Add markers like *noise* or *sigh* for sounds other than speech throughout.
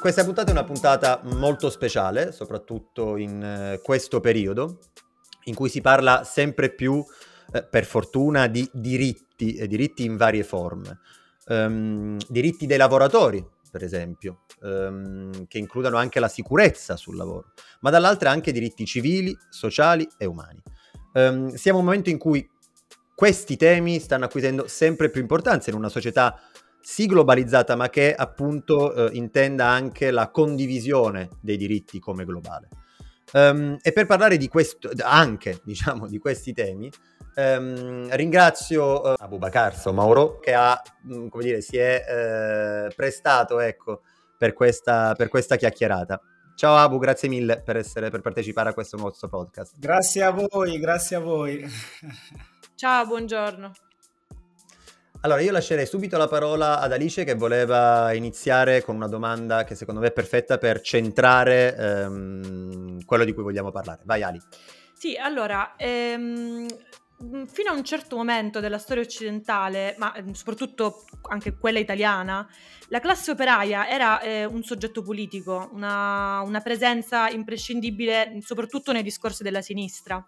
questa puntata è una puntata molto speciale, soprattutto in eh, questo periodo, in cui si parla sempre più, eh, per fortuna, di diritti, e diritti in varie forme. Um, diritti dei lavoratori, per esempio, um, che includano anche la sicurezza sul lavoro, ma dall'altra anche diritti civili, sociali e umani. Um, siamo in un momento in cui questi temi stanno acquisendo sempre più importanza in una società sì globalizzata, ma che appunto eh, intenda anche la condivisione dei diritti come globale. Um, e per parlare di questo, anche *laughs* diciamo di questi temi, um, ringrazio uh, Abu Bakar Mauro che ha, mm, come dire, si è uh, prestato ecco, per, questa, per questa chiacchierata. Ciao Abu, grazie mille per, essere, per partecipare a questo nostro podcast. Grazie a voi, grazie a voi. Ciao, buongiorno. Allora, io lascerei subito la parola ad Alice che voleva iniziare con una domanda che secondo me è perfetta per centrare ehm, quello di cui vogliamo parlare. Vai Ali. Sì, allora, ehm, fino a un certo momento della storia occidentale, ma ehm, soprattutto anche quella italiana, la classe operaia era eh, un soggetto politico, una, una presenza imprescindibile soprattutto nei discorsi della sinistra.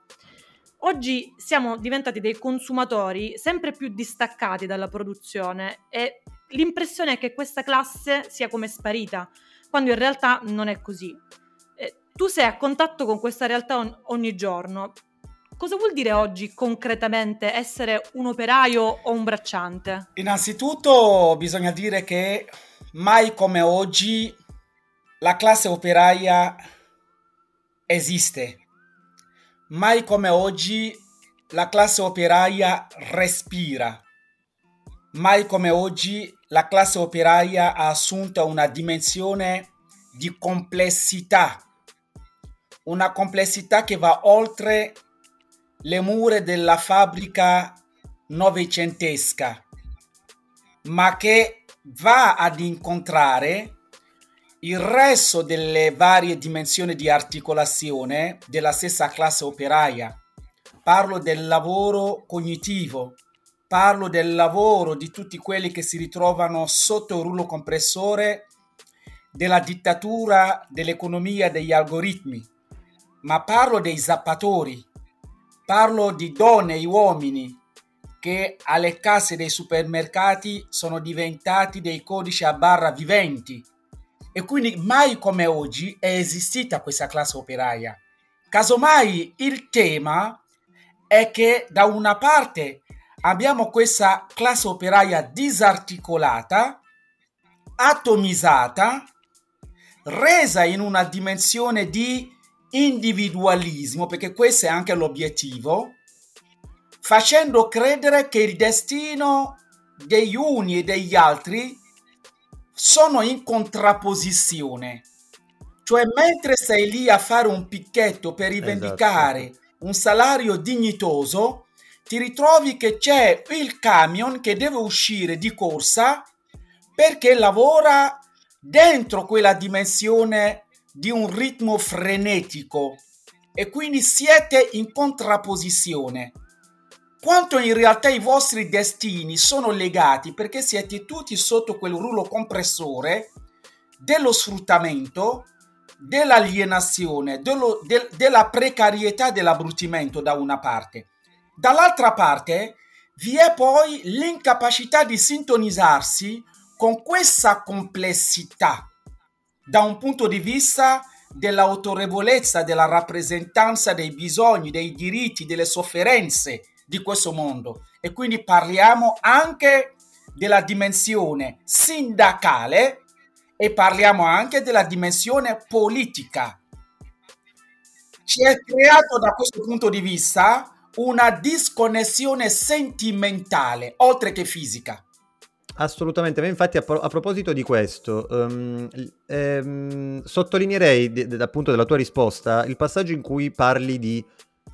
Oggi siamo diventati dei consumatori sempre più distaccati dalla produzione e l'impressione è che questa classe sia come sparita, quando in realtà non è così. Eh, tu sei a contatto con questa realtà on- ogni giorno. Cosa vuol dire oggi concretamente essere un operaio o un bracciante? Innanzitutto bisogna dire che mai come oggi la classe operaia esiste Mai come oggi la classe operaia respira. Mai come oggi la classe operaia ha assunto una dimensione di complessità, una complessità che va oltre le mura della fabbrica novecentesca, ma che va ad incontrare il resto delle varie dimensioni di articolazione della stessa classe operaia. Parlo del lavoro cognitivo, parlo del lavoro di tutti quelli che si ritrovano sotto il rullo compressore della dittatura dell'economia degli algoritmi, ma parlo dei zappatori, parlo di donne e uomini che alle casse dei supermercati sono diventati dei codici a barra viventi e quindi mai come oggi è esistita questa classe operaia. Casomai il tema è che da una parte abbiamo questa classe operaia disarticolata, atomizzata, resa in una dimensione di individualismo, perché questo è anche l'obiettivo, facendo credere che il destino degli uni e degli altri sono in contrapposizione. Cioè, mentre sei lì a fare un picchetto per rivendicare esatto. un salario dignitoso, ti ritrovi che c'è il camion che deve uscire di corsa perché lavora dentro quella dimensione di un ritmo frenetico e quindi siete in contrapposizione quanto in realtà i vostri destini sono legati perché siete tutti sotto quel rullo compressore dello sfruttamento, dell'alienazione, dello, del, della precarietà dell'abbruttimento da una parte. Dall'altra parte vi è poi l'incapacità di sintonizzarsi con questa complessità da un punto di vista dell'autorevolezza, della rappresentanza dei bisogni, dei diritti, delle sofferenze di questo mondo e quindi parliamo anche della dimensione sindacale e parliamo anche della dimensione politica. Ci è creato da questo punto di vista una disconnessione sentimentale oltre che fisica. Assolutamente, infatti a, pro- a proposito di questo, um, ehm, sottolineerei d- d- appunto della tua risposta il passaggio in cui parli di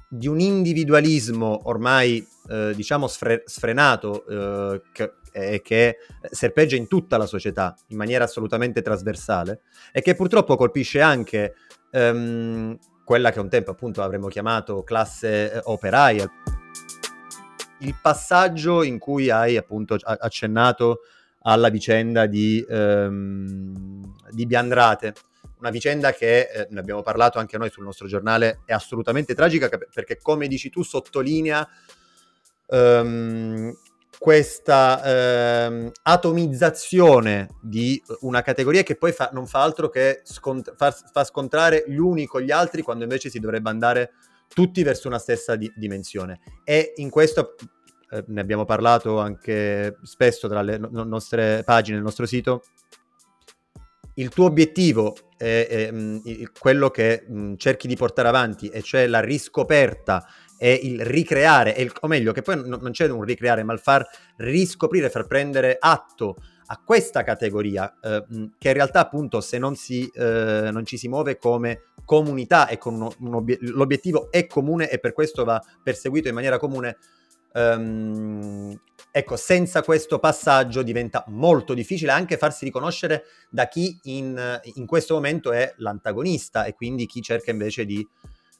di un individualismo ormai eh, diciamo sfre- sfrenato eh, che, eh, che serpeggia in tutta la società in maniera assolutamente trasversale e che purtroppo colpisce anche ehm, quella che un tempo appunto avremmo chiamato classe eh, operaia. Il passaggio in cui hai appunto accennato alla vicenda di, ehm, di Biandrate. Una vicenda che, eh, ne abbiamo parlato anche noi sul nostro giornale, è assolutamente tragica perché, come dici tu, sottolinea ehm, questa ehm, atomizzazione di una categoria che poi fa, non fa altro che scont- fa, fa, scontrare gli uni con gli altri quando invece si dovrebbe andare tutti verso una stessa di- dimensione. E in questo eh, ne abbiamo parlato anche spesso tra le no- nostre pagine, nel nostro sito. Il tuo obiettivo è, è mh, quello che mh, cerchi di portare avanti, e cioè la riscoperta è il ricreare, il, o meglio, che poi non, c'è un ricreare, ma il far riscoprire, far prendere atto a questa categoria, eh, che in realtà appunto se non, si, eh, non ci si muove come comunità e con uno, un obiet- l'obiettivo è comune e per questo va perseguito in maniera comune, um, ecco, senza questo passaggio diventa molto difficile anche farsi riconoscere da chi in, in questo momento è l'antagonista e quindi chi cerca invece di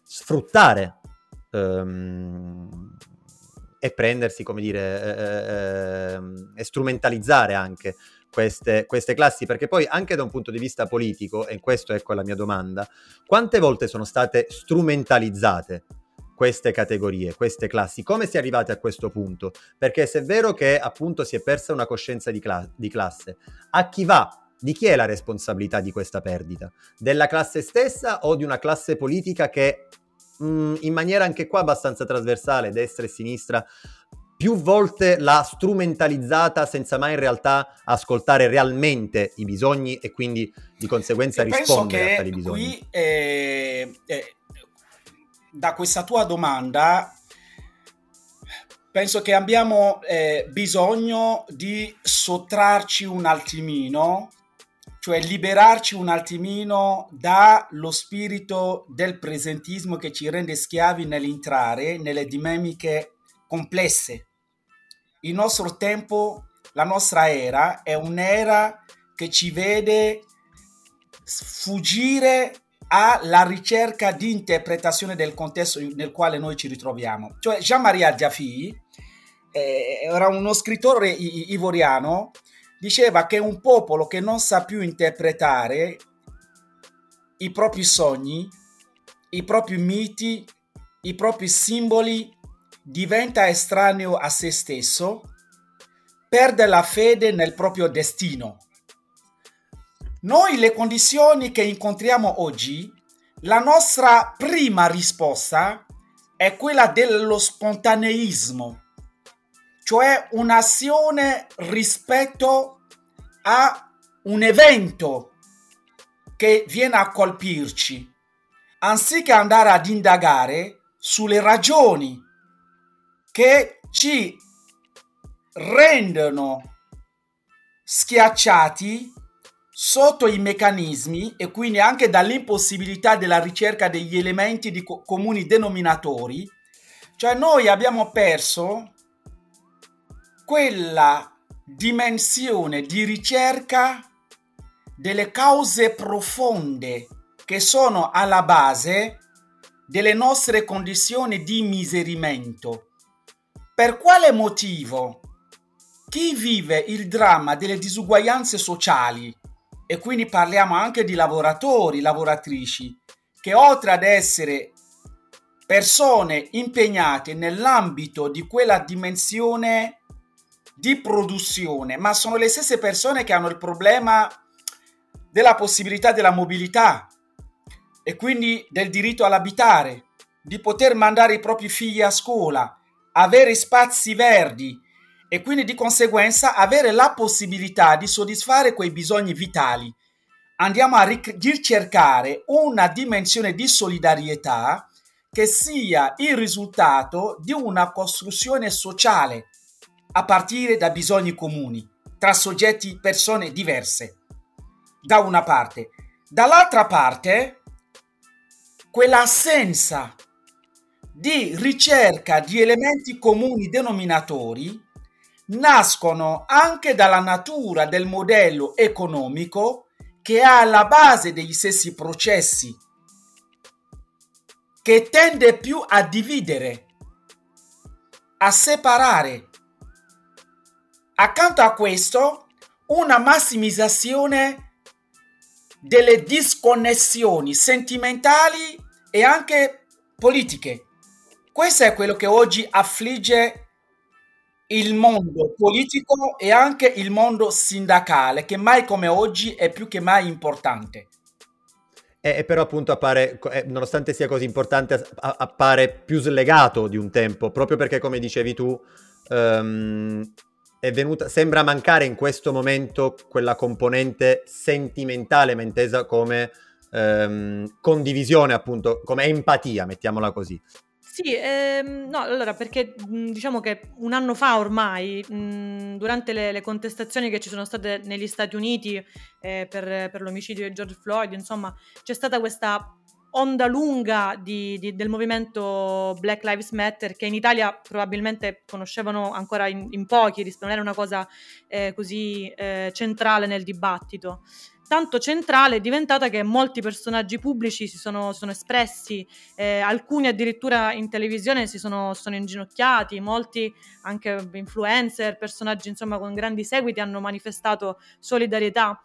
sfruttare um, e prendersi, come dire, eh, eh, e strumentalizzare anche queste, queste, classi, perché poi anche da un punto di vista politico, e questo ecco la mia domanda, quante volte sono state strumentalizzate queste categorie, queste classi? Come si è arrivati a questo punto? Perché se è vero che appunto si è persa una coscienza di, cla- di classe, a chi va di chi è la responsabilità di questa perdita? Della classe stessa o di una classe politica che mh, mm, in maniera anche qua abbastanza trasversale, destra e sinistra, più volte l'ha strumentalizzata senza mai in realtà ascoltare realmente i bisogni e quindi di conseguenza rispondere a tali bisogni. Qui, eh, eh, da questa tua domanda, penso che abbiamo eh, bisogno di sottrarci un attimino cioè liberarci un attimino dallo spirito del presentismo che ci rende schiavi nell'entrare nelle dinamiche complesse. Il nostro tempo, la nostra era è un'era che ci vede sfuggire alla ricerca di interpretazione del contesto nel quale noi ci ritroviamo. Cioè Jean-Marie Diafi eh, era uno scrittore ivoriano diceva che un popolo che non sa più interpretare i propri sogni, i propri miti, i propri simboli, diventa estraneo a se stesso, perde la fede nel proprio destino. Noi le condizioni che incontriamo oggi, la nostra prima risposta è quella dello spontaneismo, cioè un'azione rispetto a un evento che viene a colpirci, anziché andare ad indagare sulle ragioni che ci rendono schiacciati sotto i meccanismi e quindi anche dall'impossibilità della ricerca degli elementi di co- comuni denominatori, cioè noi abbiamo perso quella dimensione di ricerca delle cause profonde che sono alla base delle nostre condizioni di miserimento. Per quale motivo chi vive il dramma delle disuguaglianze sociali, e quindi parliamo anche di lavoratori, lavoratrici, che oltre ad essere persone impegnate nell'ambito di quella dimensione di produzione, ma sono le stesse persone che hanno il problema della possibilità della mobilità e quindi del diritto all'abitare, di poter mandare i propri figli a scuola, avere spazi verdi e quindi di conseguenza avere la possibilità di soddisfare quei bisogni vitali. Andiamo a ricercare una dimensione di solidarietà che sia il risultato di una costruzione sociale a partire da bisogni comuni tra soggetti, persone diverse, da una parte. Dall'altra parte, quell'assenza di ricerca di elementi comuni denominatori nascono anche dalla natura del modello economico che è alla base degli stessi processi, che tende più a dividere, a separare Accanto a questo, una massimizzazione delle disconnessioni sentimentali e anche politiche. Questo è quello che oggi affligge il mondo politico e anche il mondo sindacale, che mai come oggi è più che mai importante. E, e però appunto appare, eh, nonostante sia così importante, appare più slegato di un tempo, proprio perché come dicevi tu, um, venuta, sembra mancare in questo momento quella componente sentimentale, ma intesa come um, condivisione, appunto, come empatia, mettiamola così. Sì, ehm, no, allora perché mhmm, diciamo che un anno fa ormai, mhmm, durante le, le contestazioni che ci sono state negli Stati Uniti eh, per, per l'omicidio di George Floyd, insomma, c'è stata questa onda lunga di, di, del movimento Black Lives Matter che in Italia probabilmente conoscevano ancora in, in pochi, non era una cosa eh, così eh, centrale nel dibattito tanto centrale è diventata che molti personaggi pubblici si sono, sono espressi, eh, alcuni addirittura in televisione si sono, sono, inginocchiati, molti anche influencer, personaggi insomma con grandi seguiti hanno manifestato solidarietà.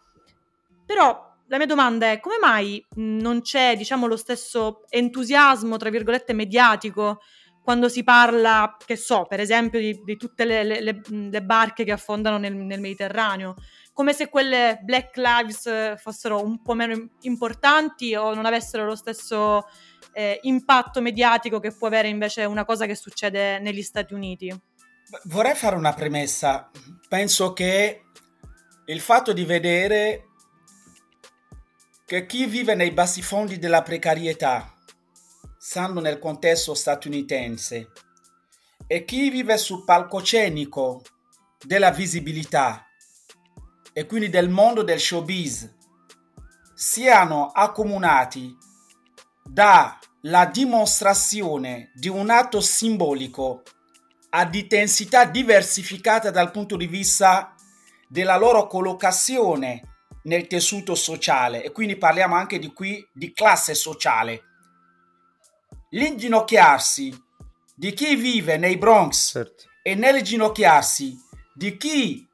Però la mia domanda è come mai non c'è diciamo lo stesso entusiasmo, tra virgolette, mediatico quando si parla, che so, per esempio di, di tutte le, le, le, barche che affondano nel, nel Mediterraneo? Come se quelle Black Lives eh, fossero un po' meno importanti o non avessero lo stesso eh, impatto mediatico che può avere invece una cosa che succede negli Stati Uniti. Vorrei fare una premessa. Penso che il fatto di vedere che chi vive nei bassi fondi della precarietà, stando nel contesto statunitense, e chi vive sul palcoscenico della visibilità, e quindi del mondo del showbiz siano accomunati dalla dimostrazione di un atto simbolico ad intensità diversificata dal punto di vista della loro collocazione nel tessuto sociale e quindi parliamo anche di qui di classe sociale. L'inginocchiarsi di chi vive nei Bronx certo. e nell'inginocchiarsi di chi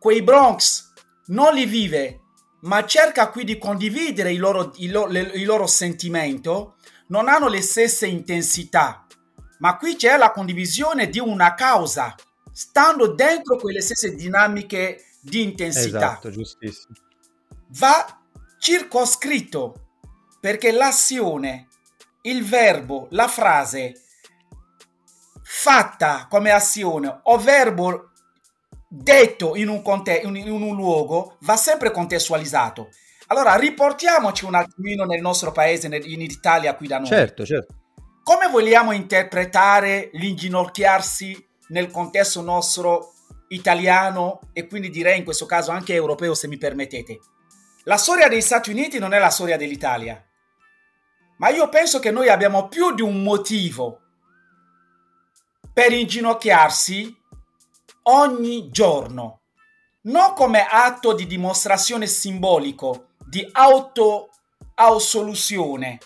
quei Bronx non li vive, ma cerca qui di condividere il loro, il, loro, il loro sentimento, non hanno le stesse intensità, ma qui c'è la condivisione di una causa, stando dentro quelle stesse dinamiche di intensità. Esatto, giustissimo. Va circoscritto perché l'azione, il verbo, la frase fatta come azione o verbo detto in un, conte- in un luogo va sempre contestualizzato. Allora riportiamoci un attimino nel nostro paese, in Italia qui da noi. Certo, certo. Come vogliamo interpretare l'inginocchiarsi nel contesto nostro italiano e quindi direi in questo caso anche europeo se mi permettete? La storia degli Stati Uniti non è la storia dell'Italia, ma io penso che noi abbiamo più di un motivo per inginocchiarsi ogni giorno, non come atto di dimostrazione simbolico, di auto-ausoluzione,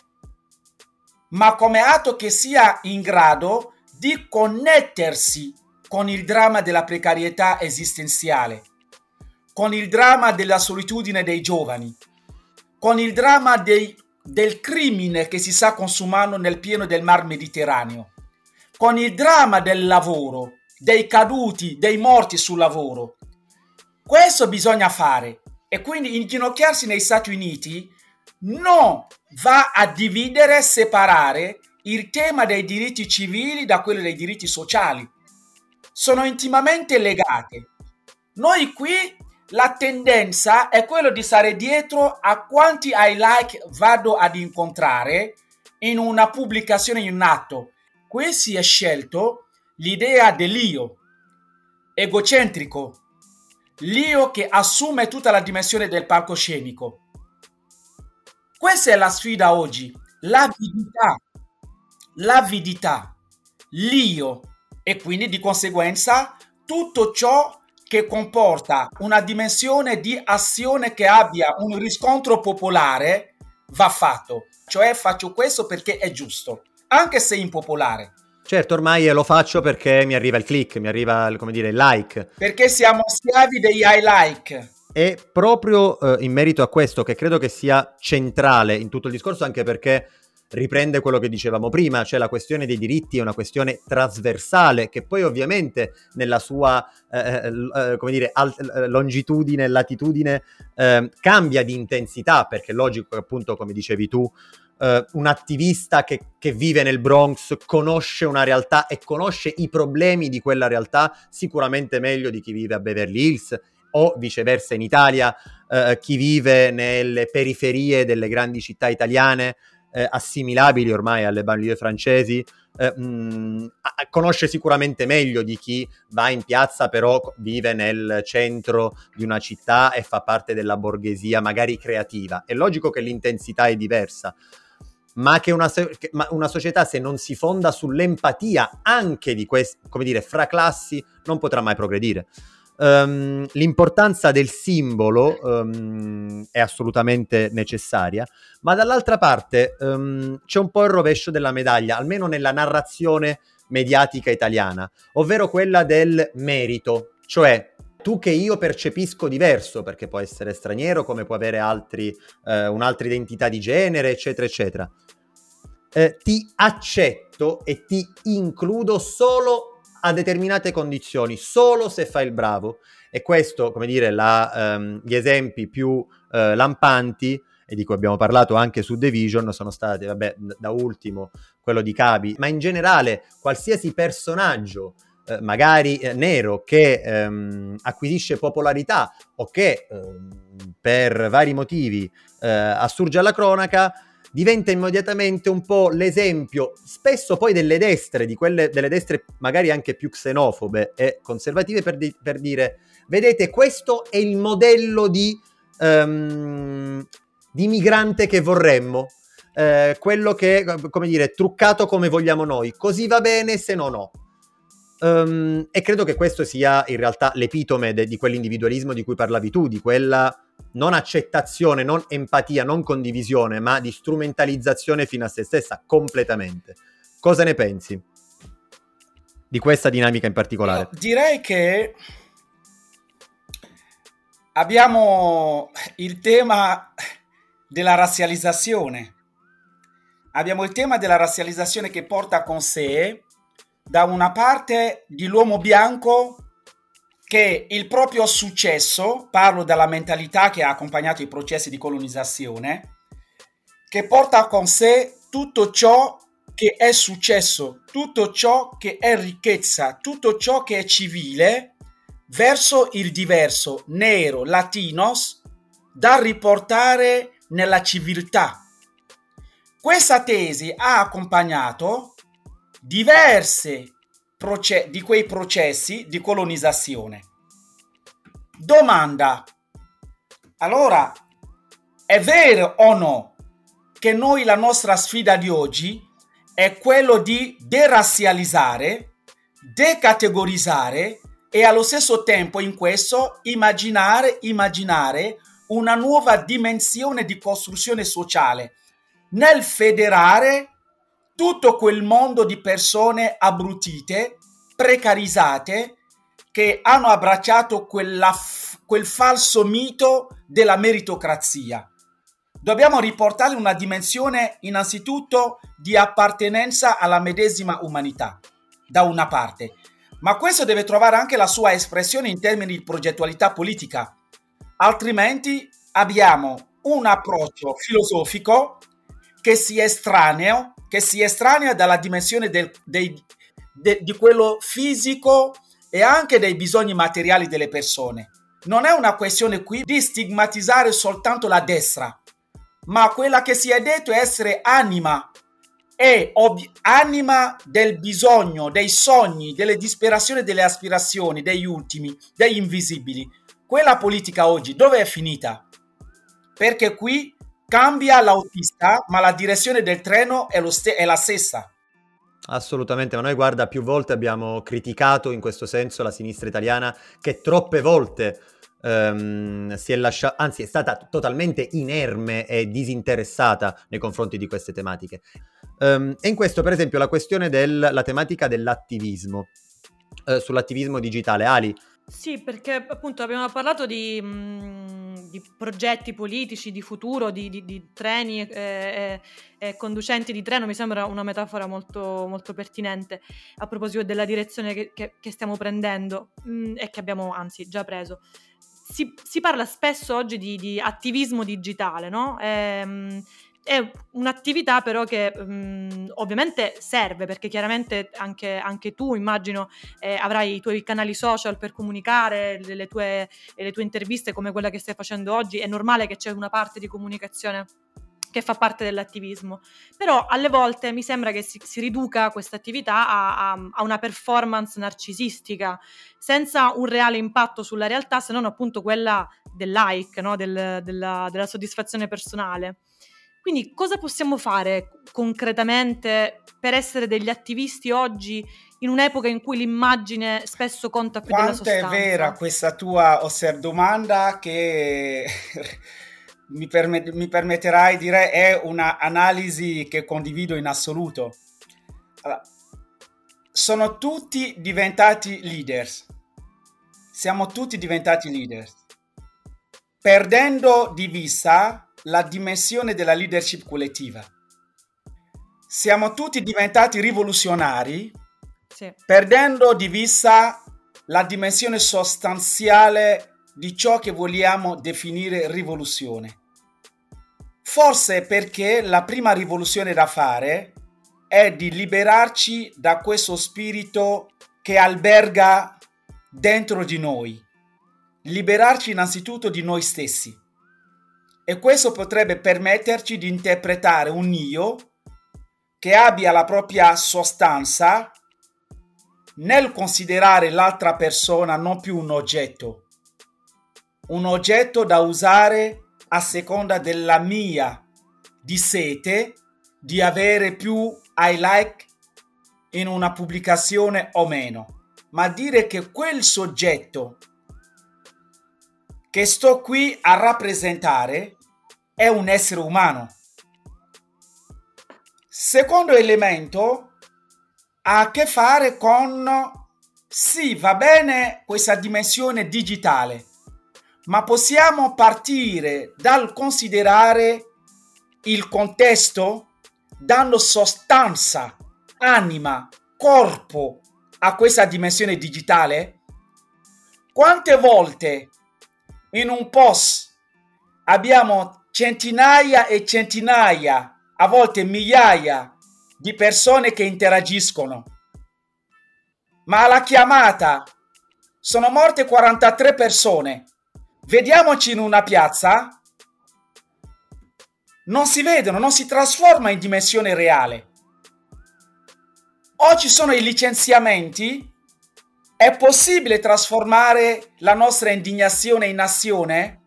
ma come atto che sia in grado di connettersi con il dramma della precarietà esistenziale, con il dramma della solitudine dei giovani, con il dramma dei, del crimine che si sta consumando nel pieno del mar Mediterraneo, con il dramma del lavoro, dei caduti, dei morti sul lavoro. Questo bisogna fare e quindi inginocchiarsi negli Stati Uniti non va a dividere e separare il tema dei diritti civili da quello dei diritti sociali. Sono intimamente legate. Noi qui la tendenza è quella di stare dietro a quanti I like vado ad incontrare in una pubblicazione in atto. Qui si è scelto l'idea dell'io, egocentrico, l'io che assume tutta la dimensione del palcoscenico. Questa è la sfida oggi, l'avidità, l'avidità, l'io e quindi di conseguenza tutto ciò che comporta una dimensione di azione che abbia un riscontro popolare va fatto. Cioè faccio questo perché è giusto, anche se impopolare. Certo, ormai lo faccio perché mi arriva il click, mi arriva come dire, il like. Perché siamo schiavi degli I like. è proprio eh, in merito a questo che credo che sia centrale in tutto il discorso, anche perché riprende quello che dicevamo prima, cioè la questione dei diritti è una questione trasversale che poi ovviamente nella sua eh, eh, come dire, al- longitudine, latitudine eh, cambia di intensità perché è logico che appunto come dicevi tu Uh, un attivista che, che, vive nel Bronx conosce una realtà e conosce i problemi di quella realtà sicuramente meglio di chi vive a Beverly Hills o viceversa in Italia uh, chi vive nelle periferie delle grandi città italiane uh, assimilabili ormai alle banlieue francesi mh, mm, conosce sicuramente meglio di chi va in piazza però vive nel centro di una città e fa parte della borghesia magari creativa. È logico che l'intensità è diversa ma che una, ma una, società se non si fonda sull'empatia anche di questi, come dire, fra classi, non potrà mai progredire. Um, l'importanza del simbolo um, è assolutamente necessaria, ma dall'altra parte um, c'è un po' il rovescio della medaglia, almeno nella narrazione mediatica italiana, ovvero quella del merito, cioè tu che io percepisco diverso, perché può essere straniero, come può avere altri, eh, un'altra identità di genere, eccetera, eccetera. Eh, ti accetto e ti includo solo a determinate condizioni, solo se fai il bravo. E questo, come dire, la, um, gli esempi più uh, lampanti e di cui abbiamo parlato anche su The Vision, sono stati, vabbè, da ultimo quello di Cabi, ma in generale qualsiasi personaggio eh, magari eh, nero che ehm, acquisisce popolarità o che ehm, per vari motivi eh, assurge alla cronaca, diventa immediatamente un po' l'esempio, spesso poi delle destre, di quelle delle destre magari anche più xenofobe e conservative, per, di- per dire, vedete, questo è il modello di, um, di migrante che vorremmo. Eh, quello che, come dire, truccato come vogliamo noi, così va bene, se no no. Um, e credo che questo sia in realtà l'epitome de- di quell'individualismo di cui parlavi tu, di quella non accettazione, non empatia, non condivisione, ma di strumentalizzazione fino a se stessa, completamente. Cosa ne pensi di questa dinamica in particolare? No, direi che abbiamo il tema della razzializzazione. Abbiamo il tema della razzializzazione che porta con sé da una parte di l'uomo bianco che il proprio successo, parlo della mentalità che ha accompagnato i processi di colonizzazione, che porta con sé tutto ciò che è successo, tutto ciò che è ricchezza, tutto ciò che è civile verso il diverso, nero, latinos, da riportare nella civiltà. Questa tesi ha accompagnato diverse proce- di quei processi di colonizzazione. Domanda. Allora, è vero o no che noi la nostra sfida di oggi è quello di derazzializzare, decategorizzare e allo stesso tempo in questo immaginare, immaginare una nuova dimensione di costruzione sociale nel federare tutto quel mondo di persone abbrutite, precarizzate, che hanno abbracciato quella, quel falso mito della meritocrazia. Dobbiamo riportare una dimensione innanzitutto di appartenenza alla medesima umanità, da una parte, ma questo deve trovare anche la sua espressione in termini di progettualità politica, altrimenti abbiamo un approccio filosofico che si estraneo che si estranea dalla dimensione del, dei, de, di quello fisico e anche dei bisogni materiali delle persone. Non è una questione qui di stigmatizzare soltanto la destra, ma quella che si è detto essere anima e ob- anima del bisogno, dei sogni, delle disperazioni, delle aspirazioni, degli ultimi, degli invisibili. Quella politica oggi dove è finita? Perché qui Cambia l'autista, ma la direzione del treno è, st- è la stessa. Assolutamente, ma noi guarda, più volte abbiamo criticato in questo senso la sinistra italiana che troppe volte um, si è lasciata, anzi è stata totalmente inerme e disinteressata nei confronti di queste tematiche. Um, e in questo, per esempio, la questione della tematica dell'attivismo, uh, sull'attivismo digitale. Ali, Sì, perché appunto abbiamo parlato di, mh, di progetti politici, di futuro, di, di, di treni e, e, e, conducenti di treno, mi sembra una metafora molto, molto pertinente a proposito della direzione che, che, che stiamo prendendo mh, e che abbiamo anzi già preso. Si, si parla spesso oggi di, attivismo digitale, no? Ehm, è un'attività però che um, ovviamente serve perché chiaramente anche, anche tu immagino eh, avrai i tuoi canali social per comunicare le, le, tue, le tue interviste come quella che stai facendo oggi, è normale che c'è una parte di comunicazione che fa parte dell'attivismo. Però alle volte mi sembra che si, si riduca questa attività a, a, a, una performance narcisistica, senza un reale impatto sulla realtà, se non appunto quella del like, no? del, della, della soddisfazione personale. Quindi cosa possiamo fare concretamente per essere degli attivisti oggi in un'epoca in cui l'immagine spesso conta più Quanto della sostanza? è vera questa tua osser- domanda che *laughs* mi, permet- mi, permetterai di dire è un'analisi che condivido in assoluto. Allora, sono tutti diventati leaders. Siamo tutti diventati leaders. Perdendo di vista la dimensione della leadership collettiva. Siamo tutti diventati rivoluzionari, sì. perdendo di vista la dimensione sostanziale di ciò che vogliamo definire rivoluzione. Forse perché la prima rivoluzione da fare è di liberarci da questo spirito che alberga dentro di noi, liberarci innanzitutto di noi stessi e questo potrebbe permetterci di interpretare un io che abbia la propria sostanza nel considerare l'altra persona non più un oggetto, un oggetto da usare a seconda della mia di sete di avere più I like in una pubblicazione o meno, ma dire che quel soggetto che sto qui a rappresentare è un essere umano. Secondo elemento ha a che fare con sì, va bene questa dimensione digitale, ma possiamo partire dal considerare il contesto dando sostanza, anima, corpo a questa dimensione digitale? Quante volte in un post abbiamo centinaia e centinaia, a volte migliaia di persone che interagiscono. Ma alla chiamata sono morte 43 persone. Vediamoci in una piazza. Non si vedono, non si trasforma in dimensione reale. O ci sono i licenziamenti. È possibile trasformare la nostra indignazione in azione?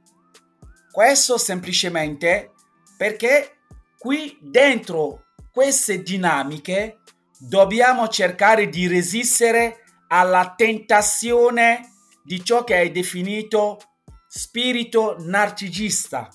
Questo semplicemente perché qui dentro queste dinamiche dobbiamo cercare di resistere alla tentazione di ciò che hai definito spirito narcisista.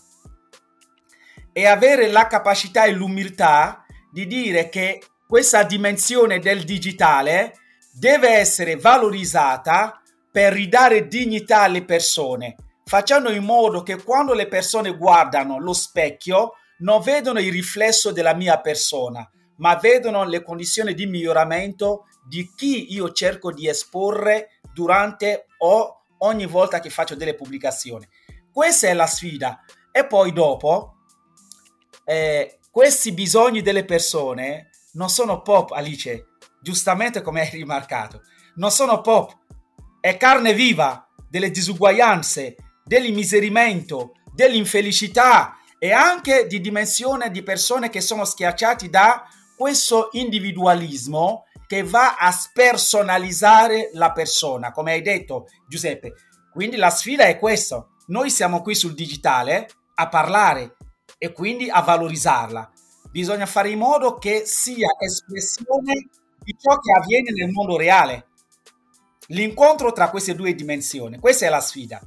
E avere la capacità e l'umiltà di dire che questa dimensione del digitale deve essere valorizzata per ridare dignità alle persone facendo in modo che quando le persone guardano lo specchio non vedono il riflesso della mia persona, ma vedono le condizioni di miglioramento di chi io cerco di esporre durante o ogni volta che faccio delle pubblicazioni. Questa è la sfida. E poi dopo, eh, questi bisogni delle persone non sono pop, Alice, giustamente come hai rimarcato, non sono pop, è carne viva delle disuguaglianze, dell'immiserimento, dell'infelicità e anche di dimensione di persone che sono schiacciati da questo individualismo che va a spersonalizzare la persona, come hai detto Giuseppe. Quindi la sfida è questa. Noi siamo qui sul digitale a parlare e quindi a valorizzarla. Bisogna fare in modo che sia espressione di ciò che avviene nel mondo reale. L'incontro tra queste due dimensioni, questa è la sfida.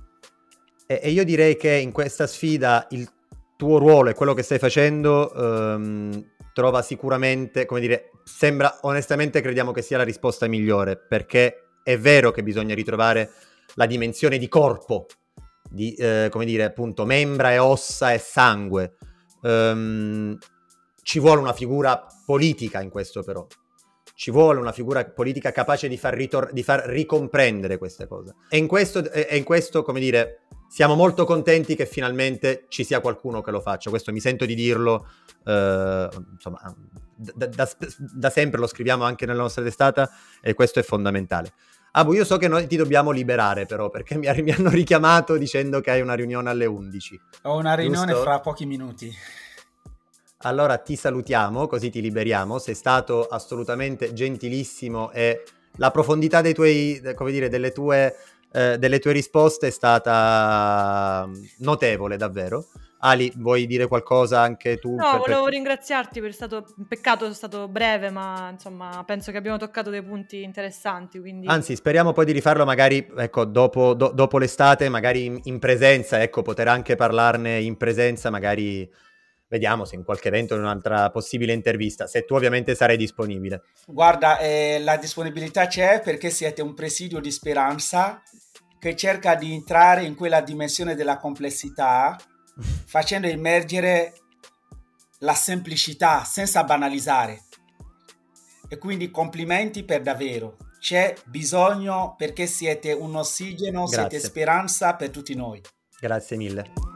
E, io direi che in questa sfida il tuo ruolo e quello che stai facendo um, trova sicuramente, come dire, sembra onestamente crediamo che sia la risposta migliore, perché è vero che bisogna ritrovare la dimensione di corpo, di, eh, come dire, appunto, membra e ossa e sangue. Um, ci vuole una figura politica in questo però. Ci vuole una figura politica capace di far, ritor- di far ricomprendere queste cose. E in questo, e in questo, come dire, siamo molto contenti che finalmente ci sia qualcuno che lo faccia. Questo mi sento di dirlo, eh, insomma, da, da, da, sempre lo scriviamo anche nella nostra testata e questo è fondamentale. Abu, io so che noi ti dobbiamo liberare però, perché mi, mi hanno richiamato dicendo che hai una riunione alle 11. Ho una riunione giusto? fra pochi minuti. Allora ti salutiamo, così ti liberiamo. Sei stato assolutamente gentilissimo e la profondità dei tuoi, come dire, delle tue, eh, delle tue risposte è stata notevole, davvero. Ali, vuoi dire qualcosa anche tu? No, per... volevo ringraziarti per stato peccato, è stato breve, ma insomma penso che abbiamo toccato dei punti interessanti. Quindi... Anzi, speriamo poi di rifarlo magari ecco, dopo, do, dopo l'estate, magari in, in, presenza, ecco, poter anche parlarne in presenza, magari vediamo se in qualche evento in un'altra possibile intervista, se tu ovviamente sarai disponibile. Guarda, eh, la disponibilità c'è perché siete un presidio di speranza che cerca di entrare in quella dimensione della complessità *laughs* facendo emergere la semplicità senza banalizzare. E quindi complimenti per davvero. C'è bisogno perché siete un ossigeno, Grazie. siete speranza per tutti noi. Grazie mille.